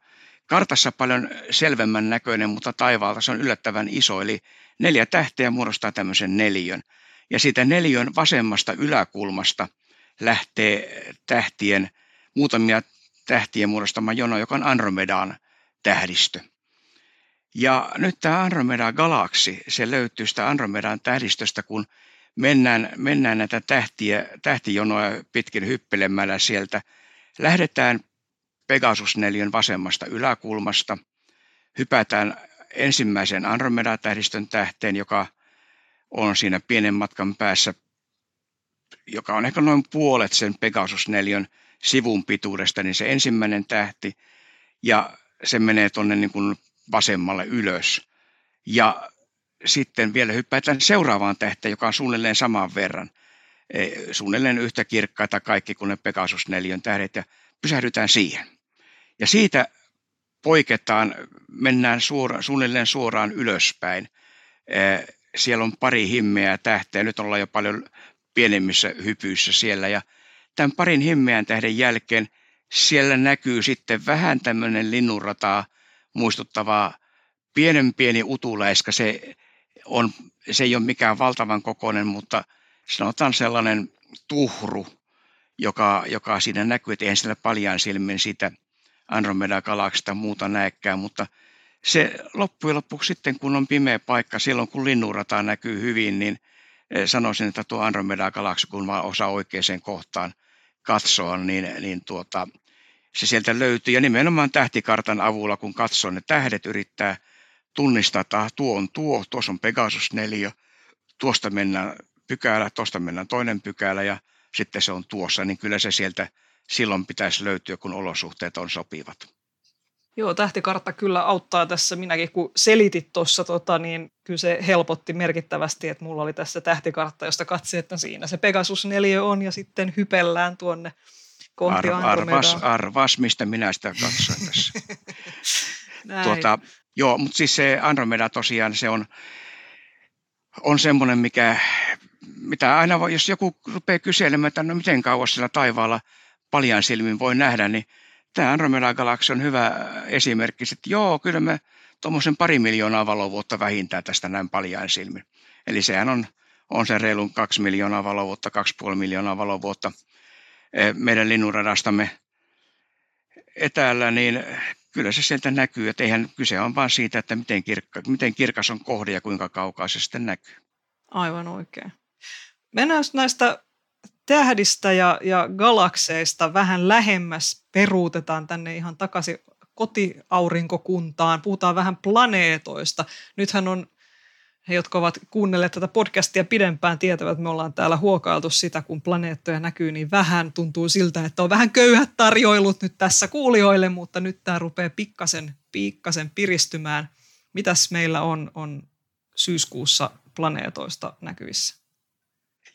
kartassa paljon selvemmän näköinen, mutta taivaalta se on yllättävän iso. Eli neljä tähteä muodostaa tämmöisen neljön. Ja siitä neljön vasemmasta yläkulmasta lähtee tähtien, muutamia tähtien muodostama jono, joka on Andromedan tähdistö. Ja nyt tämä Andromeda-galaksi, se löytyy sitä Andromedan tähdistöstä, kun mennään, mennään näitä tähtiä, tähtijonoja pitkin hyppelemällä sieltä. Lähdetään Pegasus 4 vasemmasta yläkulmasta, hypätään ensimmäisen Andromeda-tähdistön tähteen, joka on siinä pienen matkan päässä, joka on ehkä noin puolet sen Pegasus 4 sivun pituudesta, niin se ensimmäinen tähti, ja se menee tuonne niin kuin vasemmalle ylös. Ja sitten vielä hypätään seuraavaan tähteen, joka on suunnilleen saman verran. E, suunnilleen yhtä kirkkaita kaikki kuin ne Pegasus 4 tähdet ja pysähdytään siihen. Ja siitä poiketaan, mennään suora, suunnilleen suoraan ylöspäin. E, siellä on pari himmeää tähteä, nyt ollaan jo paljon pienemmissä hypyissä siellä ja tämän parin himmeän tähden jälkeen siellä näkyy sitten vähän tämmöinen linnunrataa muistuttavaa pienen pieni utuläiskä. Se, on, se ei ole mikään valtavan kokoinen, mutta sanotaan sellainen tuhru, joka, joka siinä näkyy, että eihän sillä paljon silmin sitä Andromeda-galaksista muuta näekään, mutta se loppujen lopuksi sitten, kun on pimeä paikka, silloin kun linnunrata näkyy hyvin, niin eh, sanoisin, että tuo Andromeda-galaksi, kun vaan osaa oikeaan kohtaan katsoa, niin, niin tuota, se sieltä löytyy. Ja nimenomaan tähtikartan avulla, kun katsoo ne tähdet, yrittää tunnistaa, että tuo on tuo, tuossa on Pegasus 4, tuosta mennään pykälä, tuosta mennään toinen pykälä ja sitten se on tuossa, niin kyllä se sieltä silloin pitäisi löytyä, kun olosuhteet on sopivat. Joo, tähtikartta kyllä auttaa tässä. Minäkin kun selitit tuossa, tota, niin kyllä se helpotti merkittävästi, että mulla oli tässä tähtikartta, josta katsi, että siinä se Pegasus 4 on ja sitten hypellään tuonne kohti Ar- arvas, arvas, mistä minä sitä katsoin tässä. *laughs* tuota, joo, mutta siis se Andromeda tosiaan se on, on semmoinen, mikä, mitä aina voi, jos joku rupeaa kyselemään, että no miten kauas sillä taivaalla paljan silmin voi nähdä, niin tämä Andromeda-galaksi on hyvä esimerkki, että joo, kyllä me tuommoisen pari miljoonaa valovuotta vähintään tästä näin paljain silmin. Eli sehän on, on se reilun kaksi miljoonaa valovuotta, kaksi puoli miljoonaa valovuotta eh, meidän linnunradastamme etäällä, niin kyllä se sieltä näkyy, että eihän kyse on vain siitä, että miten, kirkka, miten kirkas on kohde ja kuinka kaukaa se sitten näkyy. Aivan oikein. Mennään näistä tähdistä ja, ja galakseista vähän lähemmäs peruutetaan tänne ihan takaisin kotiaurinkokuntaan. Puhutaan vähän planeetoista. Nythän on he, jotka ovat kuunnelleet tätä podcastia pidempään, tietävät, että me ollaan täällä huokailtu sitä, kun planeettoja näkyy niin vähän. Tuntuu siltä, että on vähän köyhät tarjoilut nyt tässä kuulijoille, mutta nyt tämä rupeaa pikkasen, pikkasen piristymään. Mitäs meillä on, on syyskuussa planeetoista näkyvissä?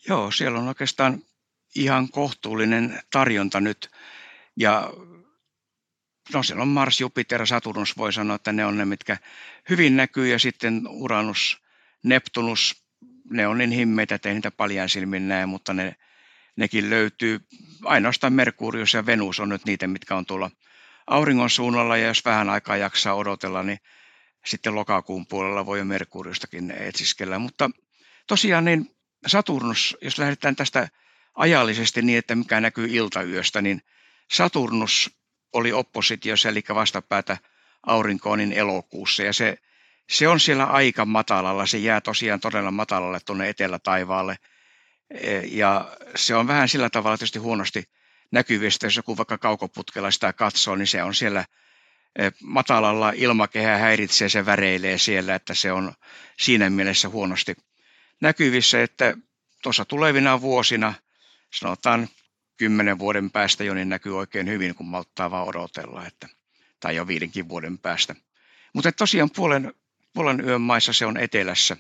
Joo, siellä on oikeastaan ihan kohtuullinen tarjonta nyt. Ja no siellä on Mars, Jupiter, Saturnus, voi sanoa, että ne on ne, mitkä hyvin näkyy. Ja sitten Uranus, Neptunus, ne on niin himmeitä, että ei niitä paljon silmin näe, mutta ne, nekin löytyy. Ainoastaan Merkurius ja Venus on nyt niitä, mitkä on tuolla auringon suunnalla. Ja jos vähän aikaa jaksaa odotella, niin sitten lokakuun puolella voi jo Merkuriustakin etsiskellä. Mutta tosiaan niin Saturnus, jos lähdetään tästä ajallisesti niin, että mikä näkyy iltayöstä, niin Saturnus oli oppositiossa, eli vastapäätä aurinkoon niin elokuussa, ja se, se on siellä aika matalalla, se jää tosiaan todella matalalle tuonne etelätaivaalle, e, ja se on vähän sillä tavalla tietysti huonosti näkyvistä, jos joku vaikka kaukoputkella sitä katsoo, niin se on siellä e, matalalla. Ilmakehä häiritsee, se väreilee siellä, että se on siinä mielessä huonosti näkyvissä, että tuossa tulevina vuosina, sanotaan kymmenen vuoden päästä jo, niin näkyy oikein hyvin, kun malttaa vaan odotella, että, tai jo viidenkin vuoden päästä. Mutta tosiaan puolen, puolen yön maissa se on etelässä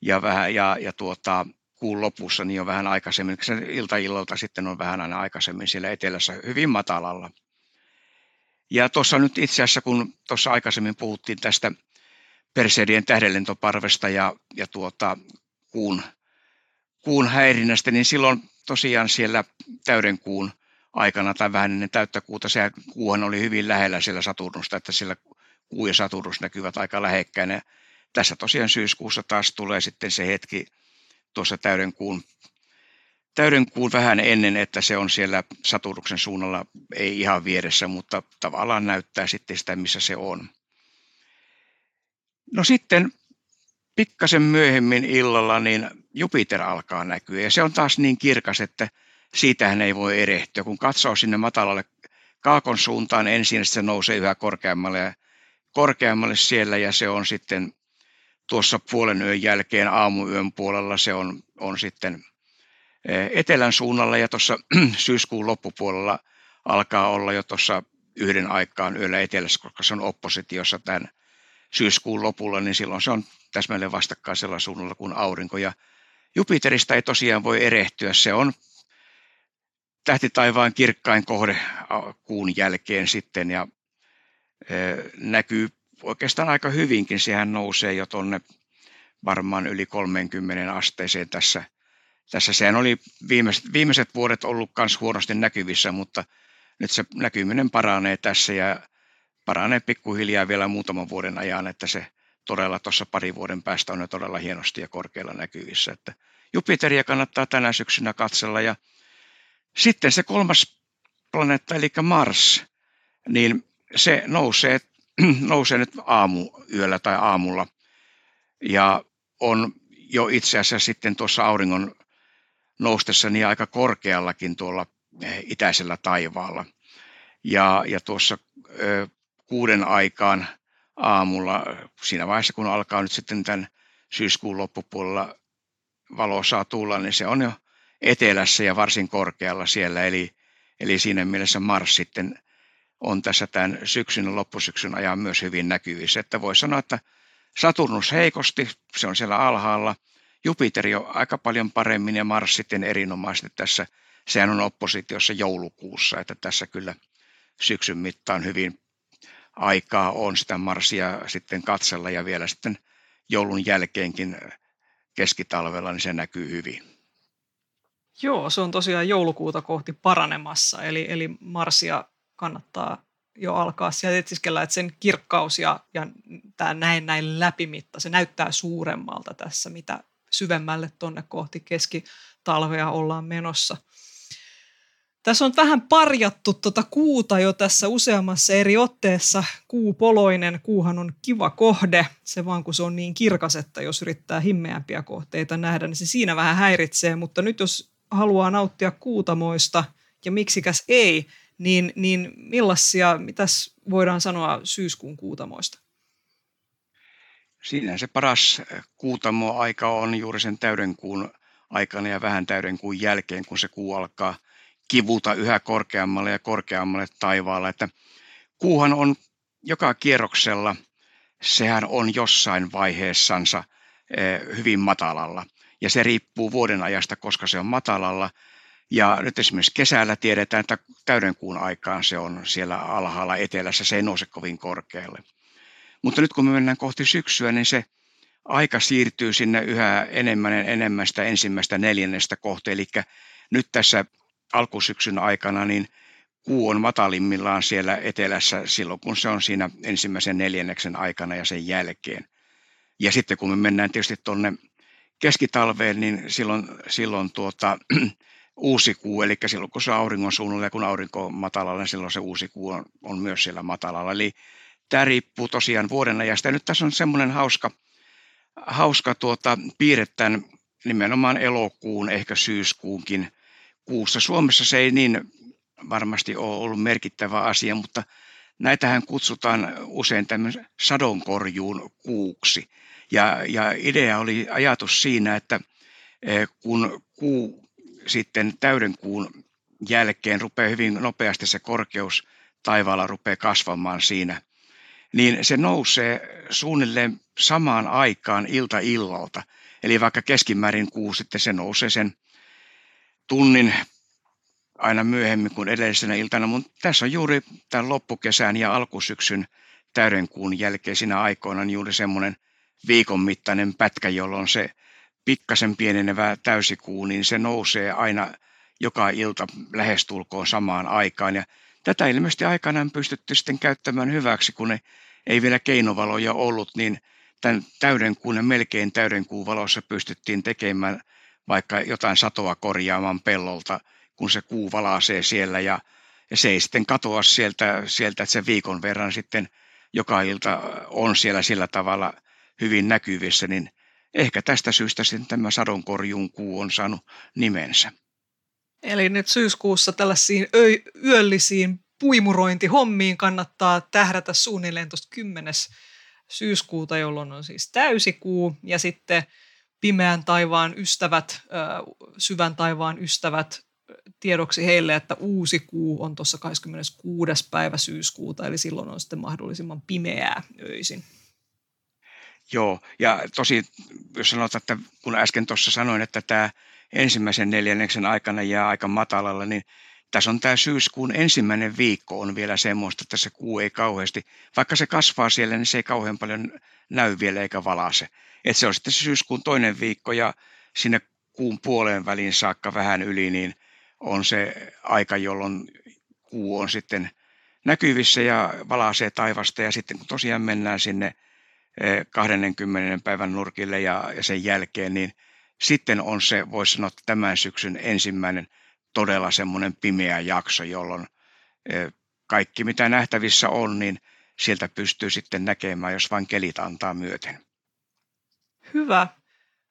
ja, vähän, ja, ja tuota, kuun lopussa niin on vähän aikaisemmin, se ilta illalta sitten on vähän aina aikaisemmin siellä etelässä hyvin matalalla. Ja tuossa nyt itse asiassa, kun tuossa aikaisemmin puhuttiin tästä Perseidien tähdenlentoparvesta ja, ja tuota, kuun, kuun häirinnästä, niin silloin tosiaan siellä täyden kuun aikana tai vähän ennen täyttä kuuta, se kuuhan oli hyvin lähellä siellä Saturnusta, että siellä kuu ja Saturnus näkyvät aika lähekkäin. Ja tässä tosiaan syyskuussa taas tulee sitten se hetki tuossa täyden kuun, täyden kuun vähän ennen, että se on siellä Saturnuksen suunnalla, ei ihan vieressä, mutta tavallaan näyttää sitten sitä, missä se on. No sitten pikkasen myöhemmin illalla niin Jupiter alkaa näkyä ja se on taas niin kirkas, että siitähän ei voi erehtyä. Kun katsoo sinne matalalle kaakon suuntaan ensin, se nousee yhä korkeammalle ja korkeammalle siellä ja se on sitten tuossa puolen yön jälkeen aamuyön puolella se on, on sitten eh, etelän suunnalla ja tuossa *clears throat* syyskuun loppupuolella alkaa olla jo tuossa yhden aikaan yöllä etelässä, koska se on oppositiossa tämän syyskuun lopulla, niin silloin se on täsmälleen vastakkaisella suunnalla kuin aurinko. Ja Jupiterista ei tosiaan voi erehtyä, se on tähtitaivaan kirkkain kohde kuun jälkeen sitten ja näkyy oikeastaan aika hyvinkin. Sehän nousee jo tuonne varmaan yli 30 asteeseen tässä. Tässä sehän oli viimeiset, viimeiset vuodet ollut myös huonosti näkyvissä, mutta nyt se näkyminen paranee tässä ja paranee pikkuhiljaa vielä muutaman vuoden ajan, että se todella tuossa pari vuoden päästä on jo todella hienosti ja korkealla näkyvissä. Että Jupiteria kannattaa tänä syksynä katsella ja sitten se kolmas planeetta, eli Mars, niin se nousee, *clears throat* nousee nyt aamuyöllä tai aamulla ja on jo itse asiassa sitten tuossa auringon noustessa niin aika korkeallakin tuolla eh, itäisellä taivaalla. Ja, ja tuossa ö, kuuden aikaan aamulla, siinä vaiheessa kun alkaa nyt sitten tämän syyskuun loppupuolella valo saa tulla, niin se on jo etelässä ja varsin korkealla siellä. Eli, eli siinä mielessä Mars sitten on tässä tämän syksyn ja loppusyksyn ajan myös hyvin näkyvissä. Että voi sanoa, että Saturnus heikosti, se on siellä alhaalla. Jupiteri on aika paljon paremmin ja Mars sitten erinomaisesti tässä. Sehän on oppositiossa joulukuussa, että tässä kyllä syksyn mittaan hyvin aikaa on sitä Marsia sitten katsella ja vielä sitten joulun jälkeenkin keskitalvella, niin se näkyy hyvin. Joo, se on tosiaan joulukuuta kohti paranemassa, eli, eli Marsia kannattaa jo alkaa sieltä etsiskellä, että sen kirkkaus ja, ja tämä näin näin läpimitta, se näyttää suuremmalta tässä, mitä syvemmälle tuonne kohti keskitalvea ollaan menossa. Tässä on vähän parjattu tuota kuuta jo tässä useammassa eri otteessa. Kuupoloinen, kuuhan on kiva kohde, se vaan kun se on niin kirkas, että jos yrittää himmeämpiä kohteita nähdä, niin se siinä vähän häiritsee. Mutta nyt jos haluaa nauttia kuutamoista ja miksikäs ei, niin, niin millaisia, mitäs voidaan sanoa syyskuun kuutamoista? Siinä se paras kuutamo-aika on juuri sen täydenkuun aikana ja vähän täydenkuun jälkeen, kun se kuu alkaa kivuta yhä korkeammalle ja korkeammalle taivaalla. Että kuuhan on joka kierroksella, sehän on jossain vaiheessansa eh, hyvin matalalla. Ja se riippuu vuoden ajasta, koska se on matalalla – ja nyt esimerkiksi kesällä tiedetään, että täydenkuun aikaan se on siellä alhaalla etelässä, se ei nouse kovin korkealle. Mutta nyt kun me mennään kohti syksyä, niin se aika siirtyy sinne yhä enemmän ja enemmän sitä ensimmäistä neljännestä kohti. Eli nyt tässä alkusyksyn aikana niin kuu on matalimmillaan siellä etelässä silloin, kun se on siinä ensimmäisen neljänneksen aikana ja sen jälkeen. Ja sitten kun me mennään tietysti tuonne keskitalveen, niin silloin, silloin tuota, *clears throat* uusi kuu, eli silloin kun se on auringon suunnalla ja kun aurinko on matalalla, niin silloin se uusi kuu on, on myös siellä matalalla. Eli tämä riippuu tosiaan vuoden ajasta. Ja nyt tässä on semmoinen hauska, hauska tuota, piirre tämän nimenomaan elokuun, ehkä syyskuunkin kuussa. Suomessa se ei niin varmasti ole ollut merkittävä asia, mutta näitähän kutsutaan usein tämmöisen sadonkorjuun kuuksi. Ja, ja idea oli ajatus siinä, että eh, kun kuu sitten täydenkuun jälkeen rupeaa hyvin nopeasti se korkeus taivaalla rupeaa kasvamaan siinä, niin se nousee suunnilleen samaan aikaan ilta illalta. Eli vaikka keskimäärin kuu sitten se nousee sen tunnin aina myöhemmin kuin edellisenä iltana, mutta tässä on juuri tämän loppukesän ja alkusyksyn täydenkuun jälkeisinä aikoina niin juuri semmoinen viikon mittainen pätkä, jolloin se pikkasen pienenevä täysikuu, niin se nousee aina joka ilta lähestulkoon samaan aikaan. Ja tätä ilmeisesti aikanaan pystytty sitten käyttämään hyväksi, kun ne ei vielä keinovaloja ollut, niin tämän täydenkuun ja melkein täydenkuun valossa pystyttiin tekemään vaikka jotain satoa korjaamaan pellolta, kun se kuu valaasee siellä ja, ja se ei sitten katoa sieltä, sieltä, että se viikon verran sitten joka ilta on siellä sillä tavalla hyvin näkyvissä, niin ehkä tästä syystä sitten tämä sadonkorjuun kuu on saanut nimensä. Eli nyt syyskuussa tällaisiin ö- yöllisiin puimurointihommiin kannattaa tähdätä suunnilleen tuosta 10. syyskuuta, jolloin on siis täysikuu ja sitten pimeän taivaan ystävät, syvän taivaan ystävät tiedoksi heille, että uusi kuu on tuossa 26. päivä syyskuuta, eli silloin on sitten mahdollisimman pimeää öisin. Joo, ja tosi, jos sanotaan, että kun äsken tuossa sanoin, että tämä ensimmäisen neljänneksen aikana jää aika matalalla, niin tässä on tämä syyskuun ensimmäinen viikko on vielä semmoista, että se kuu ei kauheasti, vaikka se kasvaa siellä, niin se ei kauhean paljon näy vielä eikä valase. Että se on sitten se syyskuun toinen viikko ja sinne kuun puoleen väliin saakka vähän yli, niin on se aika, jolloin kuu on sitten näkyvissä ja valaisee taivasta ja sitten kun tosiaan mennään sinne 20. Eh, päivän nurkille ja, ja sen jälkeen, niin sitten on se, voisi sanoa, tämän syksyn ensimmäinen todella semmoinen pimeä jakso, jolloin eh, kaikki mitä nähtävissä on, niin sieltä pystyy sitten näkemään, jos vain kelit antaa myöten. Hyvä.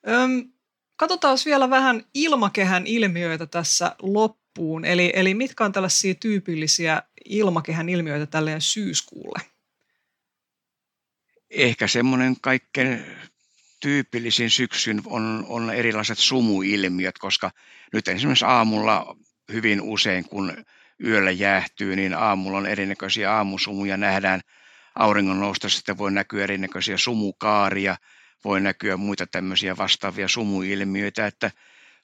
Öm, katsotaan vielä vähän ilmakehän ilmiöitä tässä loppuun. Eli, eli mitkä on tällaisia tyypillisiä ilmakehän ilmiöitä tälleen syyskuulle? Ehkä semmoinen kaikkein tyypillisin syksyn on, on erilaiset sumuilmiöt, koska nyt esimerkiksi aamulla hyvin usein, kun yöllä jäähtyy, niin aamulla on erinäköisiä aamusumuja, nähdään auringon nousta, sitten voi näkyä erinäköisiä sumukaaria, voi näkyä muita tämmöisiä vastaavia sumuilmiöitä, että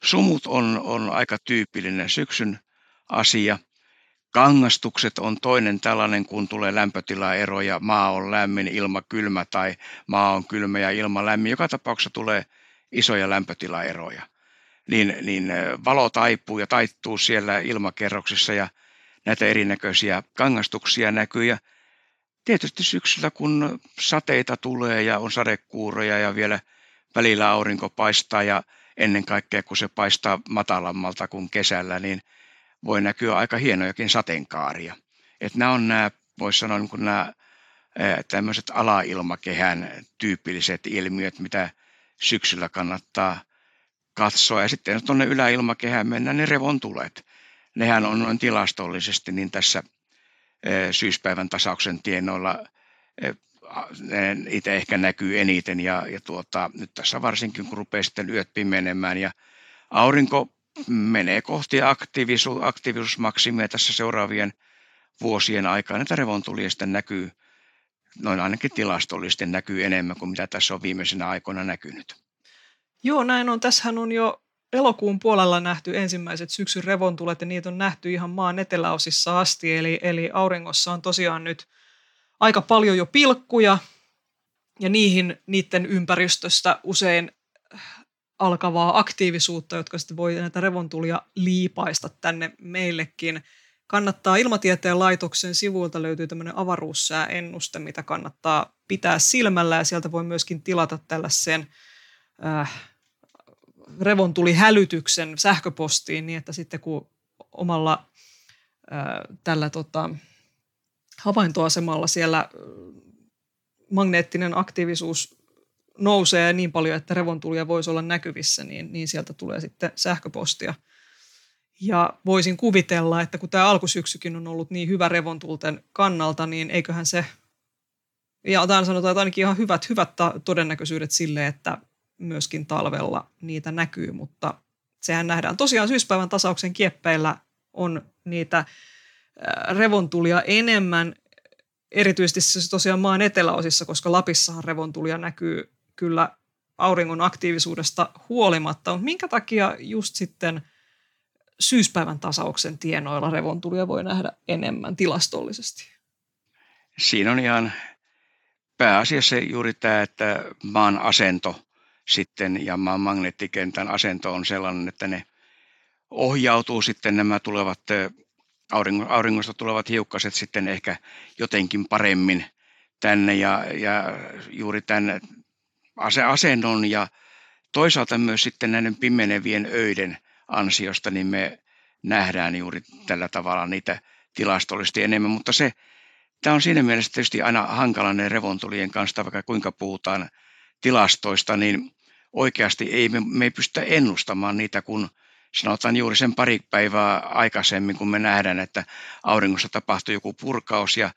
sumut on, on aika tyypillinen syksyn asia. Kangastukset on toinen tällainen, kun tulee lämpötilaeroja, maa on lämmin, ilma kylmä tai maa on kylmä ja ilma lämmin. Joka tapauksessa tulee isoja lämpötilaeroja. Niin, niin valo taipuu ja taittuu siellä ilmakerroksissa ja näitä erinäköisiä kangastuksia näkyy. Ja tietysti syksyllä, kun sateita tulee ja on sadekuuroja ja vielä välillä aurinko paistaa ja ennen kaikkea kun se paistaa matalammalta kuin kesällä, niin voi näkyä aika hienojakin sateenkaaria. Että nämä on nämä, voisi sanoa niin nämä tämmöiset alailmakehän tyypilliset ilmiöt, mitä syksyllä kannattaa katsoa. Ja sitten tuonne yläilmakehään mennään, niin revontulet. Nehän on noin tilastollisesti niin tässä syyspäivän tasauksen tienoilla itse ehkä näkyy eniten ja, ja tuota, nyt tässä varsinkin kun rupeaa sitten yöt pimenemään ja aurinko menee kohti aktiivisu, aktiivisuusmaksimia tässä seuraavien vuosien aikana. Näitä revontulia sitten näkyy, noin ainakin tilastollisesti näkyy enemmän kuin mitä tässä on viimeisenä aikoina näkynyt. Joo, näin on. Tässähän on jo elokuun puolella nähty ensimmäiset syksyn revontulet ja niitä on nähty ihan maan eteläosissa asti. Eli, eli auringossa on tosiaan nyt aika paljon jo pilkkuja ja niihin niiden ympäristöstä usein alkavaa aktiivisuutta, jotka sitten voi näitä revontulia liipaista tänne meillekin. Kannattaa Ilmatieteen laitoksen sivuilta löytyy tämmöinen avaruussääennuste, mitä kannattaa pitää silmällä ja sieltä voi myöskin tilata tällaisen äh, revontulihälytyksen sähköpostiin niin, että sitten kun omalla tällä tota, havaintoasemalla siellä magneettinen aktiivisuus nousee niin paljon, että revontulia voisi olla näkyvissä, niin, niin sieltä tulee sitten sähköpostia. Ja voisin kuvitella, että kun tämä alkusyksykin on ollut niin hyvä revontulten kannalta, niin eiköhän se, ja otan sanotaan, että ainakin ihan hyvät, hyvät todennäköisyydet sille, että myöskin talvella niitä näkyy, mutta sehän nähdään. Tosiaan syyspäivän tasauksen kieppeillä on niitä revontulia enemmän, erityisesti siis tosiaan maan eteläosissa, koska Lapissahan revontulia näkyy kyllä auringon aktiivisuudesta huolimatta, mutta minkä takia just sitten syyspäivän tasauksen tienoilla revontulia voi nähdä enemmän tilastollisesti? Siinä on ihan pääasiassa juuri tämä, että maan asento sitten ja maan magneettikentän asento on sellainen, että ne ohjautuu sitten nämä tulevat auringosta tulevat hiukkaset sitten ehkä jotenkin paremmin tänne ja, ja juuri tämän asennon ja toisaalta myös sitten näiden pimenevien öiden ansiosta, niin me nähdään juuri tällä tavalla niitä tilastollisesti enemmän, mutta se, tämä on siinä mielessä tietysti aina hankalainen revontulien kanssa, vaikka kuinka puhutaan tilastoista, niin oikeasti ei, me, me ei pystytä ennustamaan niitä, kun sanotaan juuri sen pari päivää aikaisemmin, kun me nähdään, että auringossa tapahtuu joku purkaus ja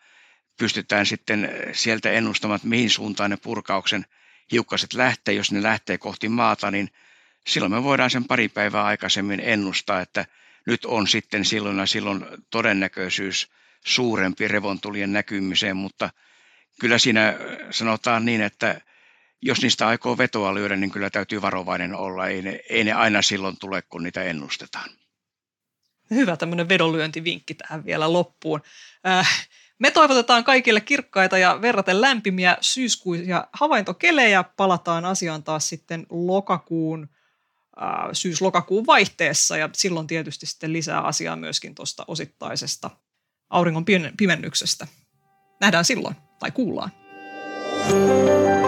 pystytään sitten sieltä ennustamaan, että mihin suuntaan ne purkauksen hiukkaset lähtee. Jos ne lähtee kohti maata, niin silloin me voidaan sen pari päivää aikaisemmin ennustaa, että nyt on sitten silloin ja silloin todennäköisyys suurempi revontulien näkymiseen, mutta kyllä siinä sanotaan niin, että jos niistä aikoo vetoa lyödä, niin kyllä täytyy varovainen olla. Ei ne, ei ne aina silloin tule, kun niitä ennustetaan. Hyvä tämmöinen vedonlyöntivinkki tähän vielä loppuun. Äh, me toivotetaan kaikille kirkkaita ja verraten lämpimiä syyskuisia havaintokelejä. Palataan asiaan taas sitten lokakuun, äh, syys-lokakuun vaihteessa ja silloin tietysti sitten lisää asiaa myöskin tuosta osittaisesta auringon pimennyksestä. Nähdään silloin tai kuullaan. thank